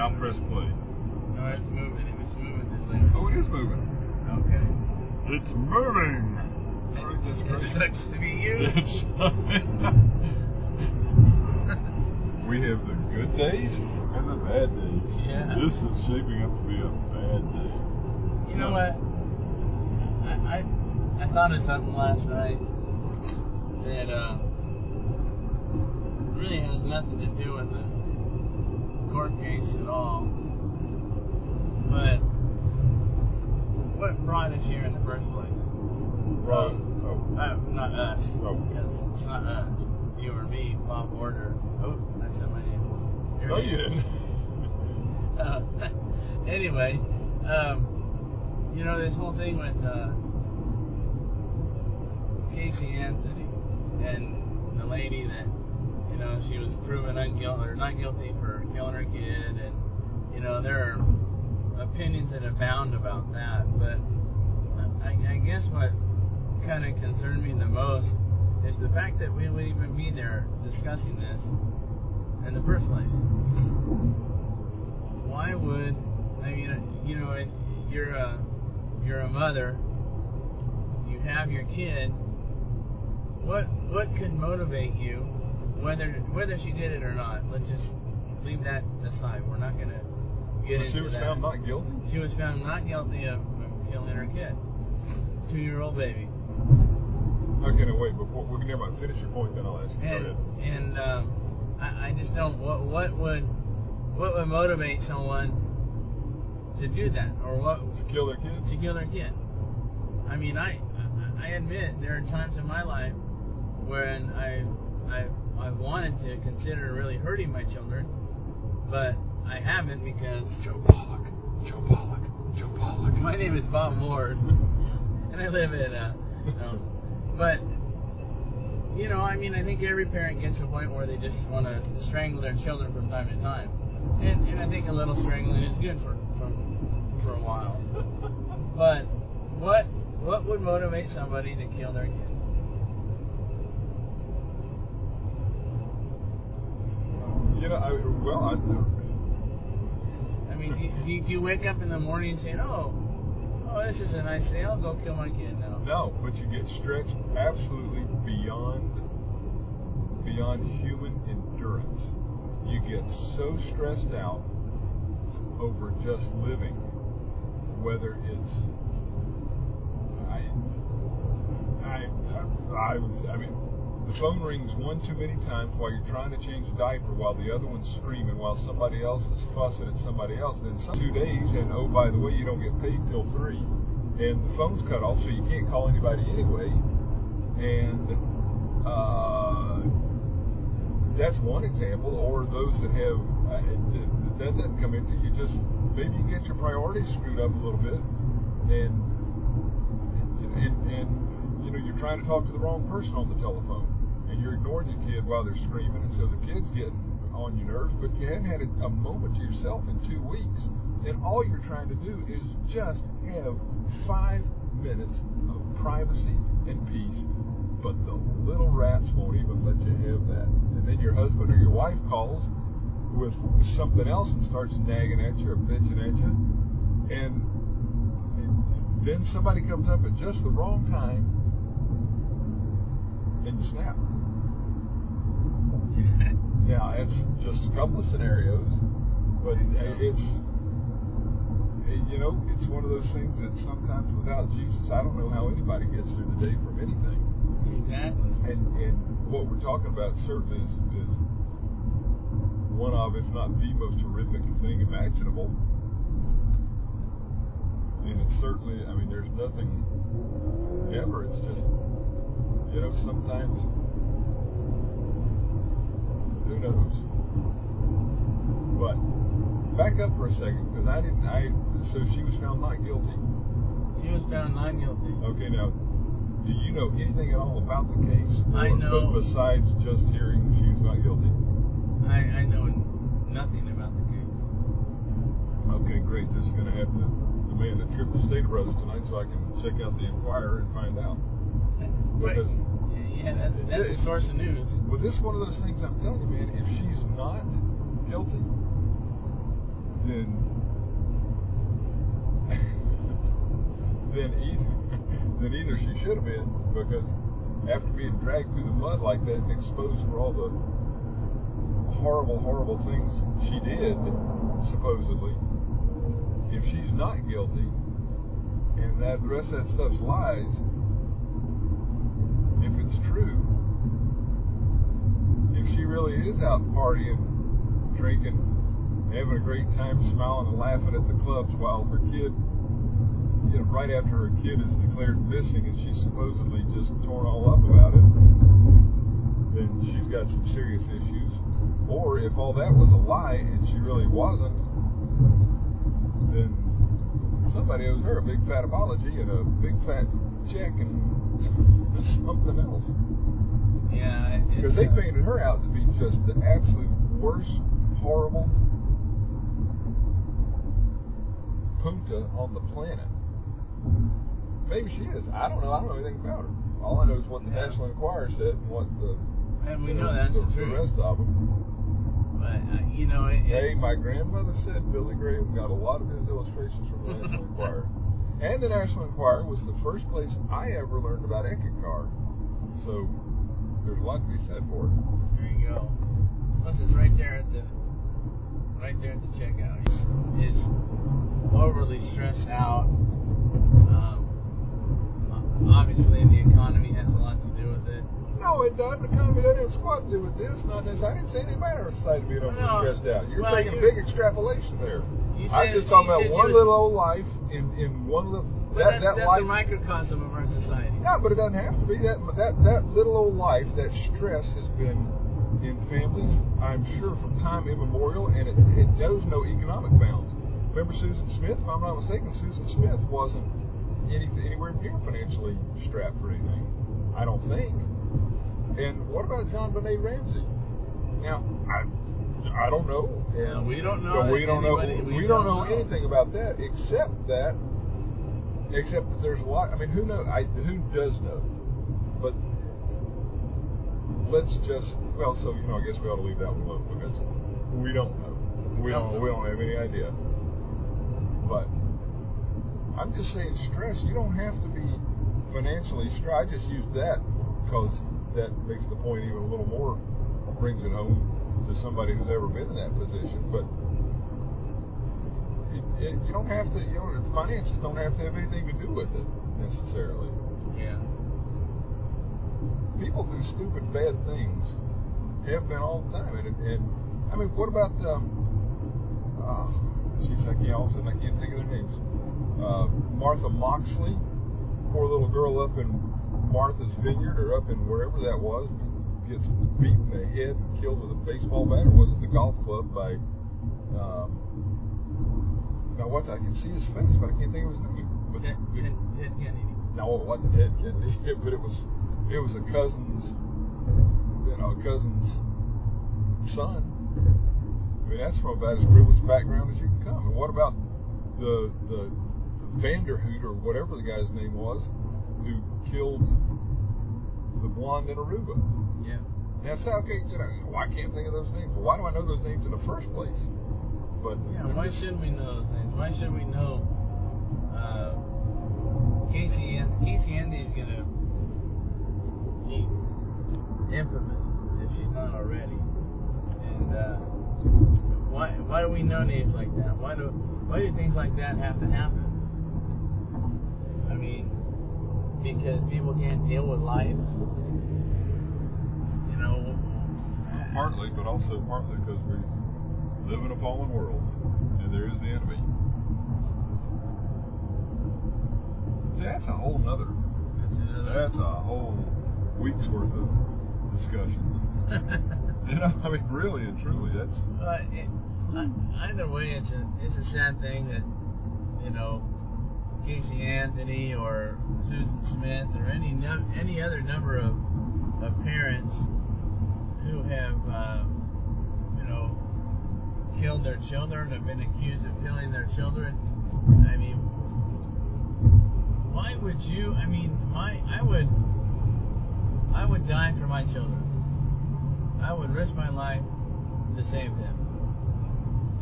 Now press play. No, it's moving. It was moving this later. Oh, it is moving. Okay. It's moving. It this great? sucks to be you. It's we have the good days and the bad days. Yeah. This is shaping up to be a bad day. You know what? I, I I thought of something last night that uh, really has nothing to do with the court case at all. But what brought us here in the first place? Right. Um, Oh. uh, not us. Oh. Because it's not us. You or me, Bob Order. Oh, that's not my name. There No, you didn't. Uh, anyway, um, you know this whole thing with uh, Casey Anthony and the lady that know uh, she was proven unguilty or not guilty for killing her kid, and you know there are opinions that abound about that. But I, I guess what kind of concerned me the most is the fact that we would even be there discussing this in the first place why would I mean you know you're a you're a mother you have your kid what what could motivate you whether whether she did it or not let's just leave that aside we're not gonna get into that. she was that found not guilty. she was found not guilty of, killing her kid two year old baby Okay, no, wait. Before we can never mind. Finish your point, then I'll ask you. Go and ahead. and um, I, I just don't what what would what would motivate someone to do that or what To kill their kids? to kill their kid. I mean, I I admit there are times in my life when I I I wanted to consider really hurting my children, but I haven't because Joe Pollock. Joe Pollock. Joe Pollock. my name is Bob Ward, and I live in uh, but you know, I mean, I think every parent gets to a point where they just want to strangle their children from time to time, and and I think a little strangling is good for for for a while. But what what would motivate somebody to kill their kid? You know, I, well, I, I mean, do, do, you, do you wake up in the morning saying, "Oh, oh, this is a nice day. I'll go kill my kid now"? no, but you get stretched absolutely beyond beyond human endurance. You get so stressed out over just living, whether it's I, I, I, I was, I mean, the phone rings one too many times while you're trying to change a diaper, while the other one's screaming, while somebody else is fussing at somebody else. Then some two days, and oh by the way, you don't get paid till three, and the phone's cut off, so you can't call anybody anyway. And uh, that's one example. Or those that have uh, that doesn't come into you just maybe you get your priorities screwed up a little bit, and and, and you know you're trying to talk to the wrong person on the telephone, and you're ignoring your kid while they're screaming, and so the kid's getting on your nerves, but you haven't had a, a moment to yourself in two weeks, and all you're trying to do is just have five minutes of privacy and peace. But the little rats won't even let you have that. And then your husband or your wife calls with something else and starts nagging at you or bitching at you. And then somebody comes up at just the wrong time and you snap. Now, it's just a couple of scenarios, but it's, you know, it's one of those things that sometimes without Jesus, I don't know how anybody gets through the day from anything. Exactly. And, and what we're talking about certainly is, is one of, if not the most horrific thing imaginable. And it's certainly, I mean, there's nothing ever. It's just, you know, sometimes, who knows? But back up for a second, because I didn't, I, so she was found not guilty. She was found not guilty. Okay, now, do you know anything at all about the case? I know- besides just hearing she was not guilty. I, I know nothing about the case. Okay, great. This is going to have to demand a trip to Stater Brothers tonight so I can check out the Enquirer and find out. Because yeah, that's, that's a source of news. well, this is one of those things I'm telling you, man. If she's not guilty, then then either then either she should have been because after being dragged through the mud like that and exposed for all the horrible, horrible things she did, supposedly, if she's not guilty and that the rest of that stuff's lies, if it's true, if she really is out partying, drinking, having a great time, smiling and laughing at the clubs while her kid, you know, right after her kid is declared missing and she's supposedly just torn all up about it, then she's got some serious issues. Or if all that was a lie and she really wasn't, then somebody owes her a big fat apology and a big fat check and something else. Yeah. Because they painted her out to be just the absolute worst, horrible punta on the planet. Maybe she is. I don't know. I don't know anything about her. All I know is what the Yeah. National Enquirer said and what the And we you know that's the, the, truth. rest of them. But uh, you know, it, Hey, my grandmother said Billy Graham got a lot of his illustrations from the National Enquirer. And the National Enquirer was the first place I ever learned about Eckankar. So there's a lot to be said for it. there you go. Plus, it's right there at the right there at the checkout. He's, he's overly stressed out. Um, obviously, the economy has a lot to do with it. No, it doesn't. The economy doesn't have squat to do with this. Not this. I didn't say anything about our society being overly No. stressed out. You're Well, taking a big extrapolation there. You I'm just talking about one was- little old life in, in one little that, that's, that that's life. a microcosm of our society. No, but it doesn't have to be. That that that little old life, that stress has been in families, I'm sure, from time immemorial, and it, it knows no economic bounds. Remember Susan Smith? If I'm not mistaken, Susan Smith wasn't any, anywhere near financially strapped for anything. I don't think. And what about JonBenét Ramsey? Now, I I don't know. Yeah, And, we don't know we don't know. We, we don't don't know know. anything about that except that except that there's a lot. I mean, who know? I, who does know? But let's just well, so you know, I guess we ought to leave that one alone because we don't know. We don't. We don't have any idea. But I'm just saying, stress. You don't have to be financially stressed. I just use that because that makes the point even a little more, brings it home to somebody who's ever been in that position. But it, it, you don't have to. You know, finances don't have to have anything to do with it necessarily. Yeah. People do stupid, bad things. Have been all the time. And, and I mean, what about um? Uh, she's I can't all of a sudden I can't think of their names. Uh, Martha Moxley, poor little girl up in Martha's Vineyard or up in wherever that was, gets beaten in the head and killed with a baseball bat, or was it the golf club by? Um, now what? I can see his face, but I can't think of his name. But Ted, Ted, Ted Kennedy. no, it wasn't Ted Kennedy, but it was it was a cousin's, you know, a cousin's son. I mean, that's from about as privileged background as you can come. And what about the the Vanderhoot or whatever the guy's name was, who killed the blonde in Aruba? Yeah. Now, it's okay, you know, why can't I think of those names? Well, why do I know those names in the first place? But Yeah, why just- shouldn't we know those names? Why should we know uh, Casey and Casey Andy's gonna be infamous if she's not already. And uh, why why do we know names like that? Why do why do things like that have to happen? I mean, because people can't deal with life. You know. Partly, but also partly because we live in a fallen world, and there is the enemy. See, that's a whole nother. That's a whole week's worth of discussions. You know, I mean, really and truly, that's But it, uh, either way, it's a it's a sad thing that you know Casey Anthony or Susan Smith or any any other number of of parents who have uh, you know killed their children, have been accused of killing their children. I mean, why would you? I mean, my I would I would die for my children. I would risk my life to save them.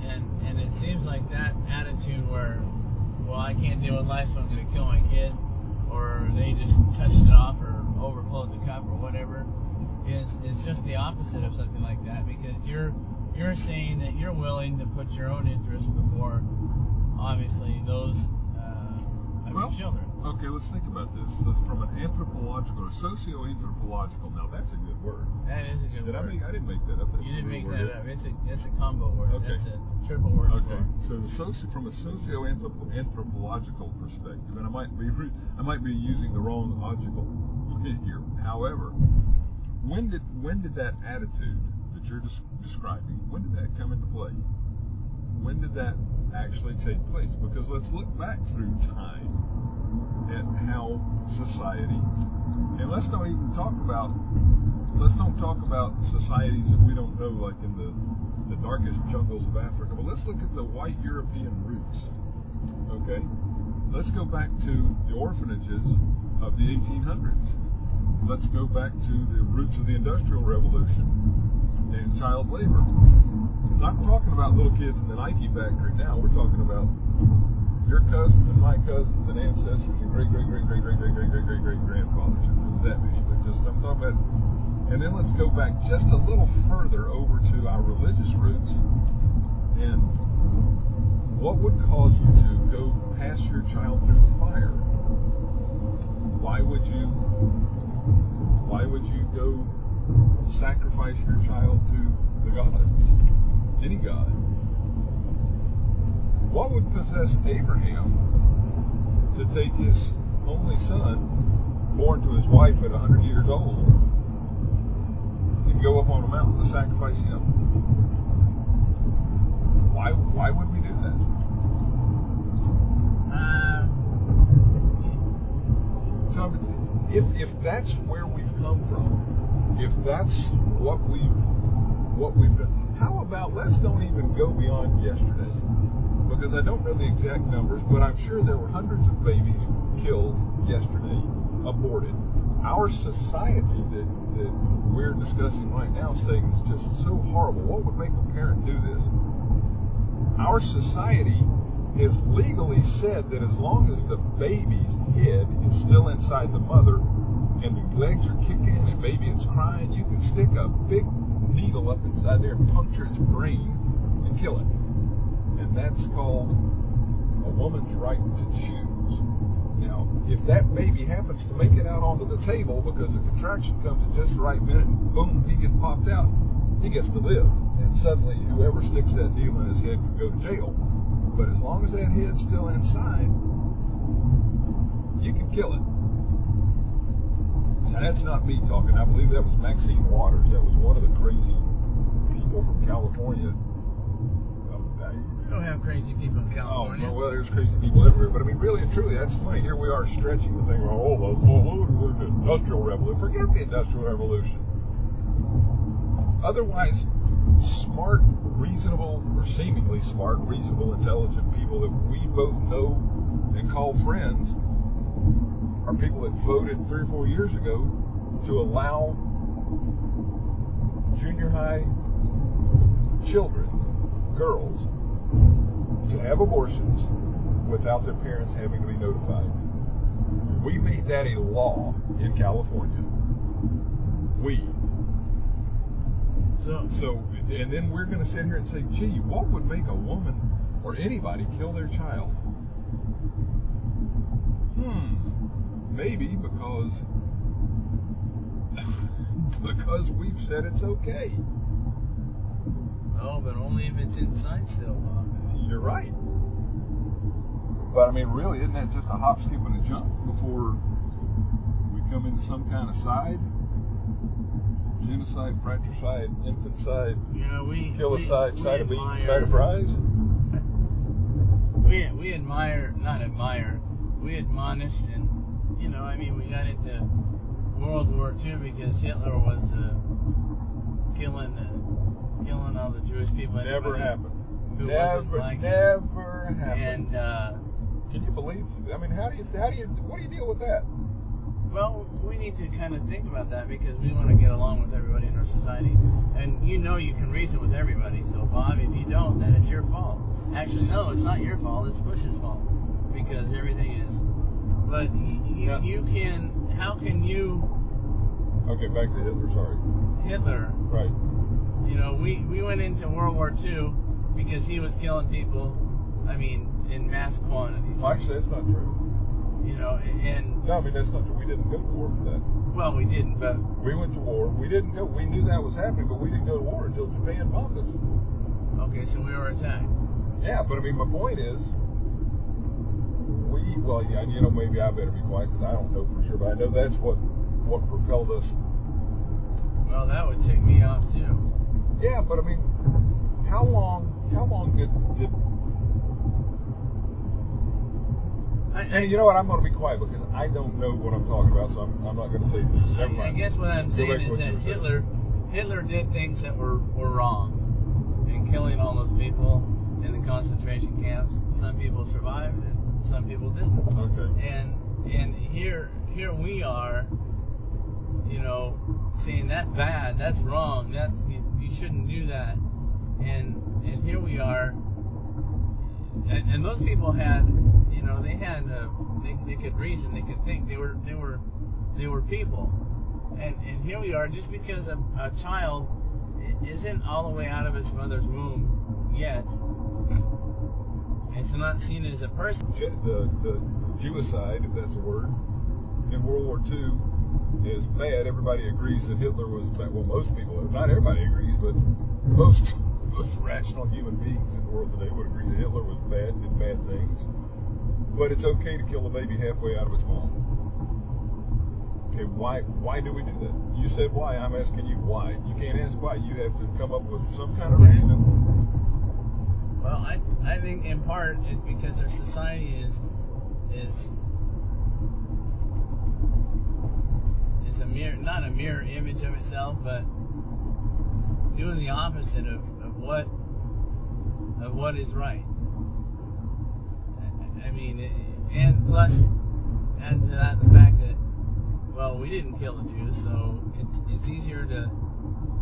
And and it seems like that attitude where, well, I can't deal with life, so I'm going to kill my kid, or they just touched it off or overflowed the cup or whatever, is is just the opposite of something like that because you're you're saying that you're willing to put your own interests before, obviously, those uh, of Well, your children. Okay, let's think about this. From an anthropological or socio-anthropological. Now that's a good word. That is a good Did I word. make? I didn't make that up. That's you didn't make word. that up. It's a it's a combo word. Okay. That's a triple word. Okay, so the from a socio-anthropological perspective, and I might be I might be using the wrong logical here. However, when did when did that attitude that you're des- describing when did that come into play? When did that actually take place? Because let's look back through time at how society, and let's don't even talk about let's don't talk about societies that we don't know, like in the the darkest jungles of Africa. But let's look at the white European roots. Okay, let's go back to the orphanages of the 1800s. Let's go back to the roots of the Industrial Revolution and child labor. Not talking about little kids in the Nike factory now. We're talking about your cousins and my cousins and ancestors and great great great great great great great great great great grandfathers. And that many, but just I'm talking about. And then let's go back just a little further over to our religious roots. And what would cause you to go pass your child through the fire? Why would you? Why would you go sacrifice your child to the gods? Any god? What would possess Abraham to take his only son, born to his wife at 100 years old, and go up on a mountain to sacrifice him? Why, why would we do that? Uh, So if if that's where we've come from, if that's what we've what we've done, how about let's don't even go beyond yesterday, because I don't know the exact numbers, but I'm sure there were hundreds of babies killed yesterday, aborted. Our society that that we're discussing right now, saying is just so horrible. What would make a parent do this? Our society has legally said that as long as the baby's head is still inside the mother and the legs are kicking and baby is crying, you can stick a big needle up inside there and puncture its brain and kill it. And that's called a woman's right to choose. Now, if that baby happens to make it out onto the table because a contraction comes at just the right minute boom, he gets popped out, he gets to live. And suddenly, whoever sticks that needle in his head could go to jail. But as long as that head's still inside, you can kill it. That's not me talking. I believe that was Maxine Waters. That was one of the crazy people from California. We don't have crazy people in Oh, California. no, well, there's crazy people everywhere. But I mean, really and truly, that's funny. Here we are stretching the thing. Oh, that's the industrial revolution. Forget the industrial revolution. Otherwise, smart, reasonable, or seemingly smart, reasonable, intelligent people that we both know and call friends are people that voted three or four years ago to allow junior high children, girls, to have abortions without their parents having to be notified. We made that a law in California. We. So, So, and then we're going to sit here and say, gee, what would make a woman or anybody kill their child? Hmm. Maybe because because we've said it's okay. oh, but only if it's inside still. Bob. You're right. But I mean, really, isn't that just a hop, skip, and a jump before we come into some kind of side? Genocide, fratricide, infanticide, You know, we kilicide, we, side of we beans, admire, side of fries? We we admire, not admire, we admonish and you know, I mean, we got into World War II because Hitler was uh, killing uh, killing all the Jewish people. Never happened. Who wasn't Never, him. never happened. And uh, Can you believe? I mean, how do you, how do you, what do you deal with that? Well, we need to kind of think about that because we want to get along with everybody in our society. And you know you can reason with everybody. So, Bob, if you don't, then it's your fault. actually, no, it's not your fault. It's Bush's fault because everything is. But y- you, Yeah. you can. How can you, Okay, back to Hitler. Sorry. Hitler? Right. You know, we we went into World War II because he was killing people. I mean, in mass quantities. Well, actually, that's not true. You know, and No, I mean that's not true. We didn't go to war for that. well, we didn't, but We went to war. We didn't go. We knew that was happening, but we didn't go to war until Japan bombed us. okay, so we were attacked. Yeah, but I mean, my point is, well, yeah, you know, maybe I better be quiet because I don't know for sure, but I know that's what what propelled us. Well, that would take me off too. Yeah, but I mean, how long? How long did did? I, And you know what? I'm going to be quiet because I don't know what I'm talking about, so I'm, I'm not going to say this. Never I, I guess what I'm saying to is that were saying. Hitler, Hitler did things that were, were wrong in killing all those people in the concentration camps. Some people survived, and some people didn't. Okay. And and here here we are, you know, saying that's bad, that's wrong, that's you, you shouldn't do that. And and here we are, and, and those people had, you know, they had, uh, they, they could reason, they could think, they were they were they were people. And and here we are, just because a, a child isn't all the way out of its mother's womb yet, it's not seen as a person. The the Jewicide, if that's a word, in World War II is bad. Everybody agrees that Hitler was bad. Well, most people, not everybody agrees, but most most rational human beings in the world today would agree that Hitler was bad, and did bad things. But it's okay to kill a baby halfway out of its mom. Okay, why why do we do that? You said why. I'm asking you why. You can't ask why. You have to come up with some kind of reason. Well, I I think in part it's because our society is is is a mirror not a mirror image of itself, but doing the opposite of, of what of what is right. I- I mean, and plus add to that the fact that well, we didn't kill the Jews, so it's it's easier to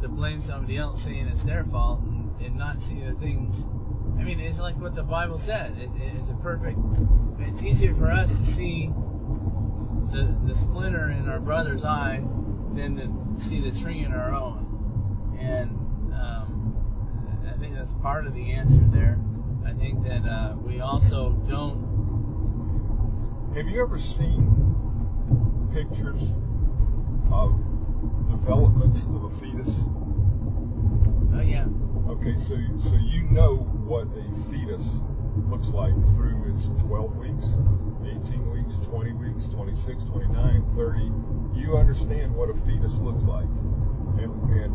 to blame somebody else saying it's their fault and, and not see the things. I mean, it's like what the Bible said. It, it's a perfect. It's easier for us to see the the splinter in our brother's eye than to see the tree in our own. And um, I think that's part of the answer there. I think that uh, we also don't. Have you ever seen pictures of developments of a fetus? Oh yeah. Okay, so so you know what a fetus looks like through its 12 weeks, 18 weeks, 20 weeks, 26, 29, 30. You understand what a fetus looks like. And, and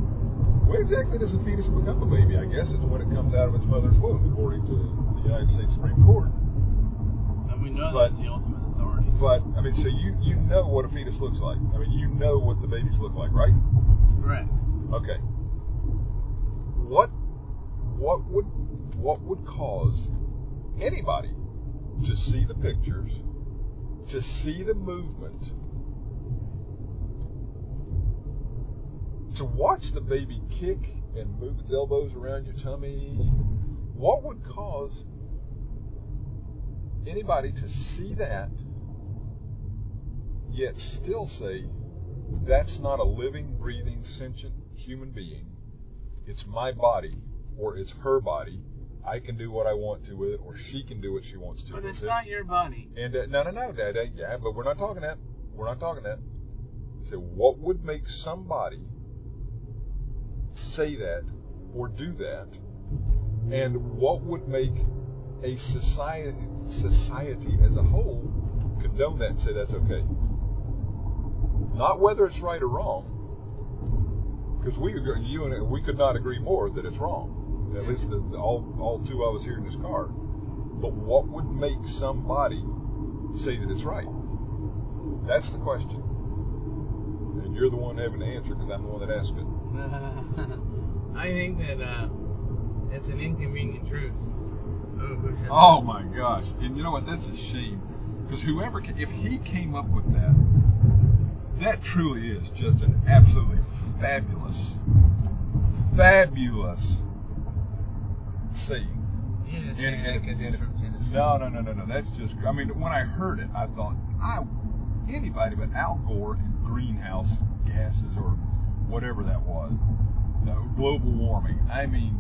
when exactly does a fetus become a baby? I guess it's when it comes out of its mother's womb, according to the United States Supreme Court. And we know But- that the ultimate authorities. But I mean, so you you know what a fetus looks like. I mean, you know what the babies look like, right? Correct. Okay. What what would what would cause anybody to see the pictures, to see the movement, to watch the baby kick and move its elbows around your tummy? What would cause anybody to see that yet still say that's not a living, breathing, sentient human being. It's my body, or it's her body. I can do what I want to with it, or she can do what she wants to But it's it. not your body. And uh, no, no, no, Dad. uh, Yeah, but we're not talking that. We're not talking that. So, what would make somebody say that or do that? And what would make a society, society as a whole, condone that and say that's okay? Not whether it's right or wrong, because we agree, you and we could not agree more that it's wrong. At least the, the- all all two of us here in this car. But what would make somebody say that it's right? That's the question. And you're the one having to answer because I'm the one that asked it. I think that uh, it's an inconvenient truth. Oh, Oh my gosh! And you know what? That's a shame because whoever, if he came up with that, that truly is just an absolutely fabulous, fabulous saying. Yes. say that 'cause he's from Tennessee. No, no, no, no, no. That's just. I mean, when I heard it, I thought, I anybody but Al Gore and greenhouse gases or whatever that was, uh, global warming. I mean,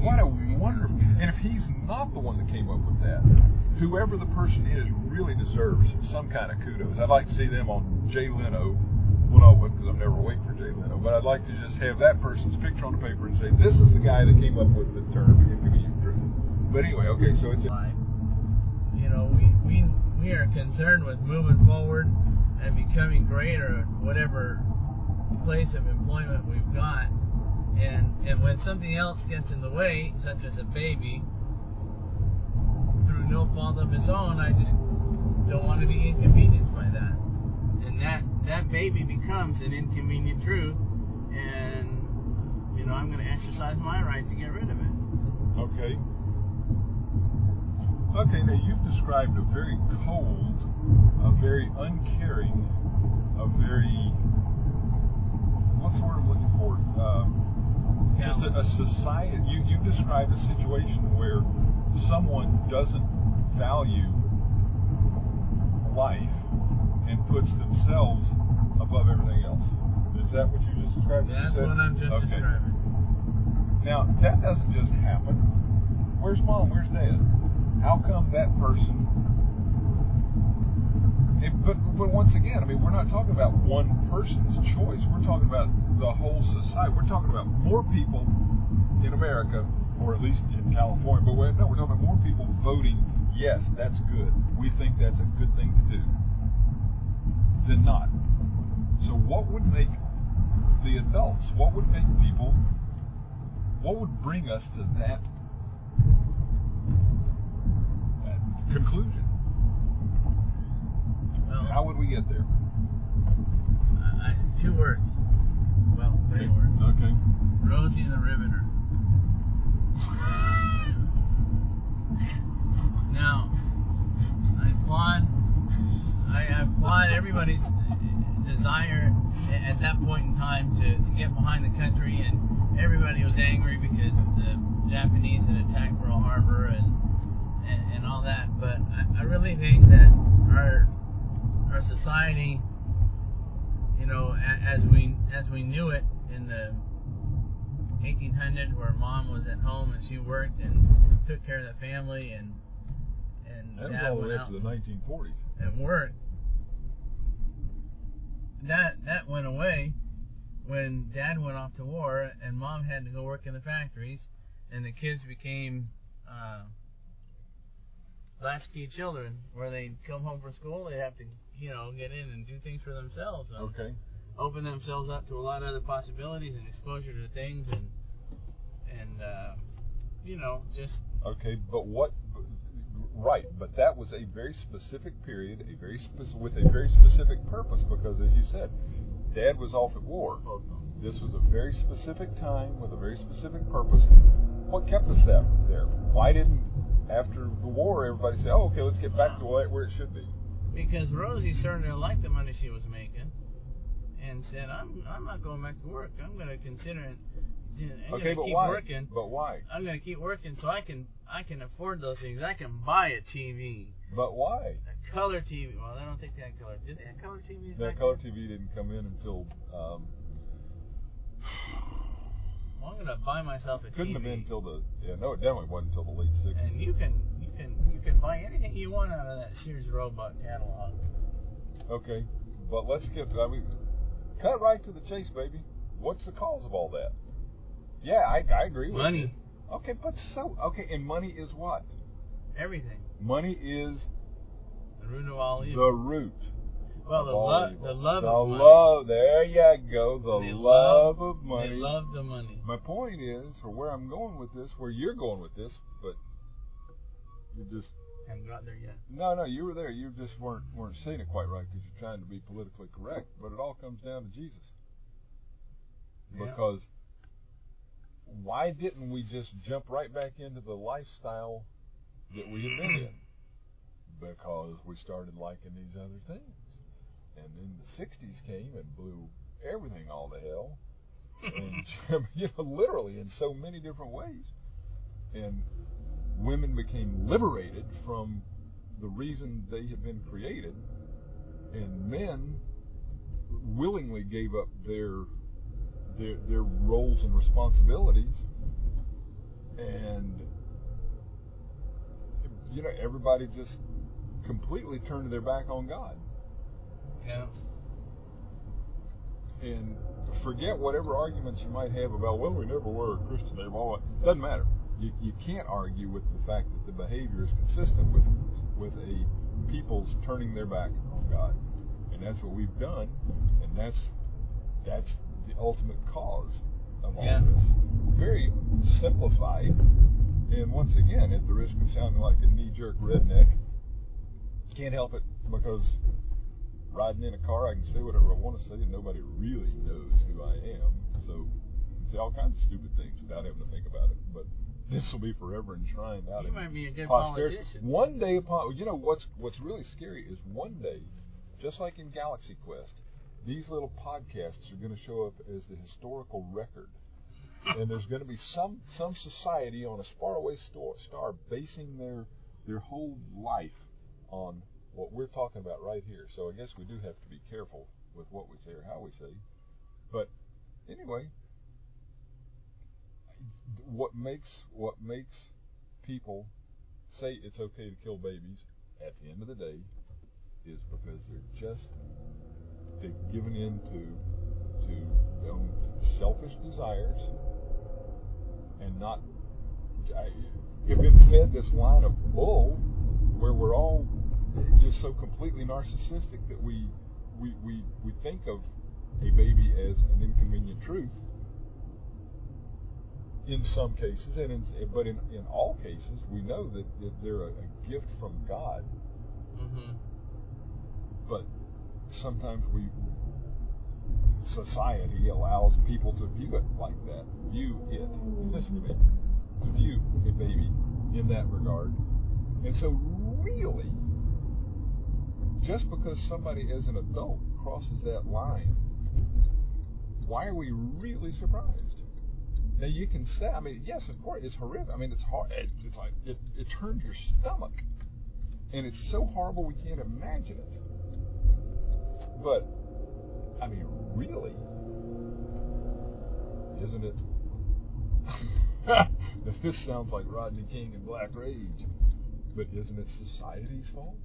what a wonderful. And if he's not the one that came up with that, whoever the person is really deserves some kind of kudos. I'd like to see them on Jay Leno. Well, no, I wouldn't because I'm never awake for Jay Leno. But I'd like to just have that person's picture on the paper and say, this is the guy that came up with the term inconvenient truth. But anyway, okay, so it's. You know, we, we we are concerned with moving forward and becoming greater at whatever place of employment we've got. And and when something else gets in the way, such as a baby, through no fault of his own, I just don't want to be inconvenienced by that. And that that baby becomes an inconvenient truth, and you know I'm going to exercise my right to get rid of it. Okay. Okay, now you've described a very cold, a very uncaring, a very what's the word I'm looking for? Um, just a, a society. You you described a situation where someone doesn't value life and puts themselves above everything else. Is that what you just described? That's said? what I'm just okay. describing. Now, that doesn't just happen. Where's mom? Where's dad? How come that person? It, but, but once again, I mean, we're not talking about one person's choice. We're talking about the whole society. We're talking about more people in America, or at least in California. But we're, no, we're talking about more people voting. Yes, that's good. We think that's a good thing to do. Than not. So, what would make the adults? What would make people what would bring us to that, that conclusion? Well, How would we get there? I, I- two words. Well, three words. Okay. Rosie and the Riveter. Now, I applaud. I applaud everybody's desire at that point in time to, to get behind the country, and everybody was angry because the Japanese had attacked Pearl Harbor and and, and all that. But I, I really think that our our society, you know, a, as we as we knew it in the 1800s, where mom was at home and she worked and took care of the family, and and That was all the went way up to the 1940s. and worked. That that went away when dad went off to war and mom had to go work in the factories, and the kids became uh, latchkey children, where they'd come home from school, they'd have to you know get in and do things for themselves. Okay. open themselves up to a lot of other possibilities and exposure to things and and uh, you know just Okay, but what? Right, but that was a very specific period, a very spec- with a very specific purpose, because as you said, Dad was off at war. This was a very specific time with a very specific purpose. What kept us that there? Why didn't after the war everybody say, "Oh, okay, let's get back to where where it should be"? because Rosie started to like the money she was making and said I'm I'm not going back to work I'm going to consider it I'm Okay, going but keep why? working But why? I'm going to keep working so I can I can afford those things I can buy a TV But why? a color TV well I don't think they had color did they have color TVs That color then? TV didn't come in until um, well, I'm to buy myself a TV. couldn't TV have been until the yeah no it definitely wasn't until the late '60s. and you can you can you can buy anything you want out of that Sears Roebuck catalog Okay, but let's get I mean, cut right to the chase, baby. What's the cause of all that? Yeah, I, I agree with Money. you. Okay, but so okay, and money is what? everything Money is the root of all evil. the root. well the evil. the love the of money. love. There you go. The love, love- of money. They love the money. My point is, or where I'm going with this, where you're going with this, but you just Haven't got there yet. no, no, you were there. You just weren't weren't saying it quite right because you're trying to be politically correct. But it all comes down to Jesus. Yeah. Why didn't we just jump right back into the lifestyle that we had been in? Because we started liking these other things. And then the 60s came and blew everything all to hell. And, you know, literally in so many different ways. And women became liberated from the reason they had been created, and men willingly gave up their their, their roles and responsibilities, and you know everybody just completely turned their back on God. Yeah. And forget whatever arguments you might have about, well, we never were a Christian. They've all doesn't matter. You, you can't argue with the fact that the behavior is consistent with with a people's turning their back on God, and that's what we've done, and that's that's the ultimate cause of all Yeah. this. Very simplified, and once again, at the risk of sounding like a knee-jerk redneck, can't help it because riding in a car, I can say whatever I want to say, and nobody really knows who I am. So I can say all kinds of stupid things without having to think about it. But this will be forever enshrined out You in might be a good posterity. politician. One day upon, you know what's what's really scary is one day, just like in Galaxy Quest, these little podcasts are going to show up as the historical record. and there's going to be some some society on a faraway star, basing their their whole life on what we're talking about right here. So I guess we do have to be careful with what we say or how we say. But anyway, what makes what makes people say it's okay to kill babies at the end of the day is because they're just they've given in to to their own selfish desires and not I, have been fed this line of bull where we're all just so completely narcissistic that we we, we, we think of a baby as an inconvenient truth in some cases, and in, but in, in all cases, we know that, that they're a, a gift from God. Mm-hmm. But sometimes we society allows people to view it like that, view it, listen to me, to view a baby in that regard. And so, really, just because somebody as an adult crosses that line, why are we really surprised? Now you can say, I mean, yes, of course, it's horrific. I mean, it's hard. It's like it, it turns your stomach, and it's so horrible we can't imagine it. But I mean, really, isn't it? this sounds like Rodney King and Black Rage, but isn't it society's fault?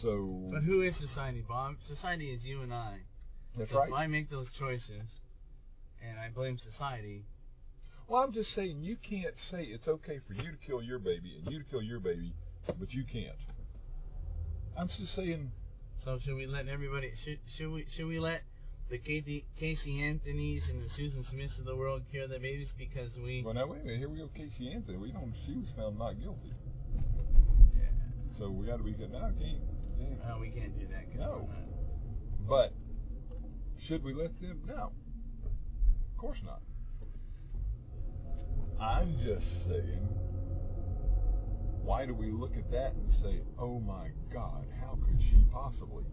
So. But who is society, Bob? Society is you and I. That's So right. If I make those choices, and I blame society, Well, I'm just saying you can't say it's okay for you to kill your baby and you to kill your baby, but you can't. I'm just saying. So should we let everybody? Should should we should we let the Casey, Casey Anthony's and the Susan Smiths of the world kill their babies because we? Well, now wait a minute. Here we go, Casey Anthony. We don't. She was found not guilty, Yeah. so we got to be good. Now, can't. can't. No, we can't do that. No. But should we let them? No. Of course not. I'm just saying. Why do we look at that and say, "Oh my God, how could she possibly?"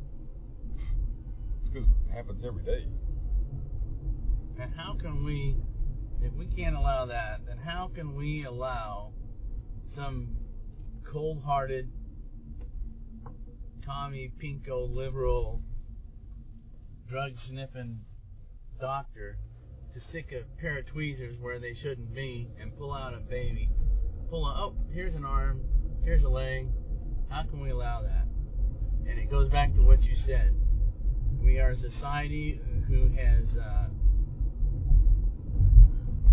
It's because it happens every day. And how can we, if we can't allow that, then how can we allow some cold-hearted, commie, pinko, liberal, drug-sniffing doctor to stick a pair of tweezers where they shouldn't be and pull out a baby? Pull out, oh, here's an arm, here's a leg. How can we allow that? And it goes back to what you said. We are a society who has uh,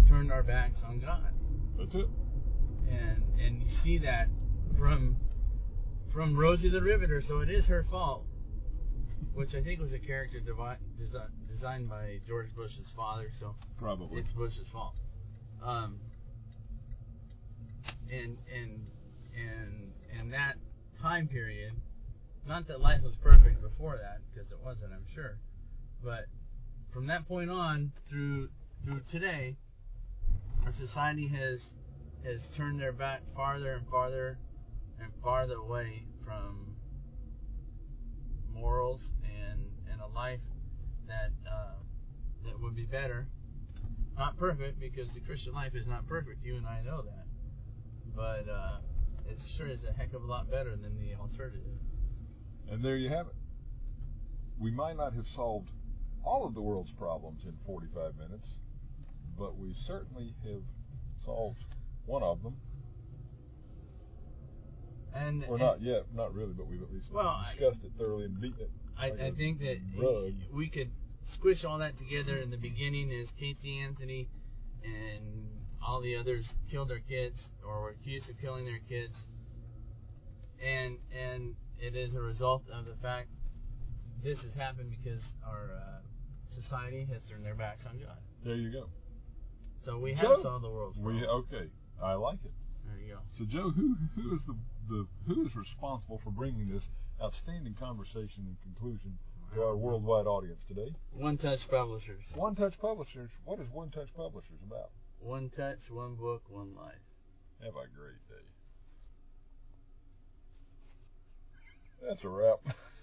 turned our backs on God, That's it. and and you see that from from Rosie the Riveter. So it is her fault, which I think was a character devi- desi- designed by George Bush's father. So Probably. it's Bush's fault. Um, and and and and that time period, not that life was perfect before that, because it wasn't, I'm sure, but from that point on through through today, our society has has turned their back farther and farther and farther away from morals and and a life that uh, that would be better. Not perfect because the Christian life is not perfect. You and I know that. Uh, it sure is a heck of a lot better than the alternative. And there you have it. We might not have solved all of the world's problems in 45 minutes, but we certainly have solved one of them. And Or and not yet, not really, but we've at least Well, I- discussed it thoroughly and beaten it. I, like I think that rug. we could squish all that together in the beginning as Casey Anthony and all the others killed their kids or were accused of killing their kids. And and it is a result of the fact this has happened because our uh, society has turned their backs on God. There you go. So we Joe, have solved the world's We okay. I like it. There you go. So Joe, who who is the, the who is responsible for bringing this outstanding conversation and conclusion to our worldwide audience today? One Touch Publishers. One Touch Publishers. What is One Touch Publishers about? One touch, one book, one life. Have a great day. That's a wrap.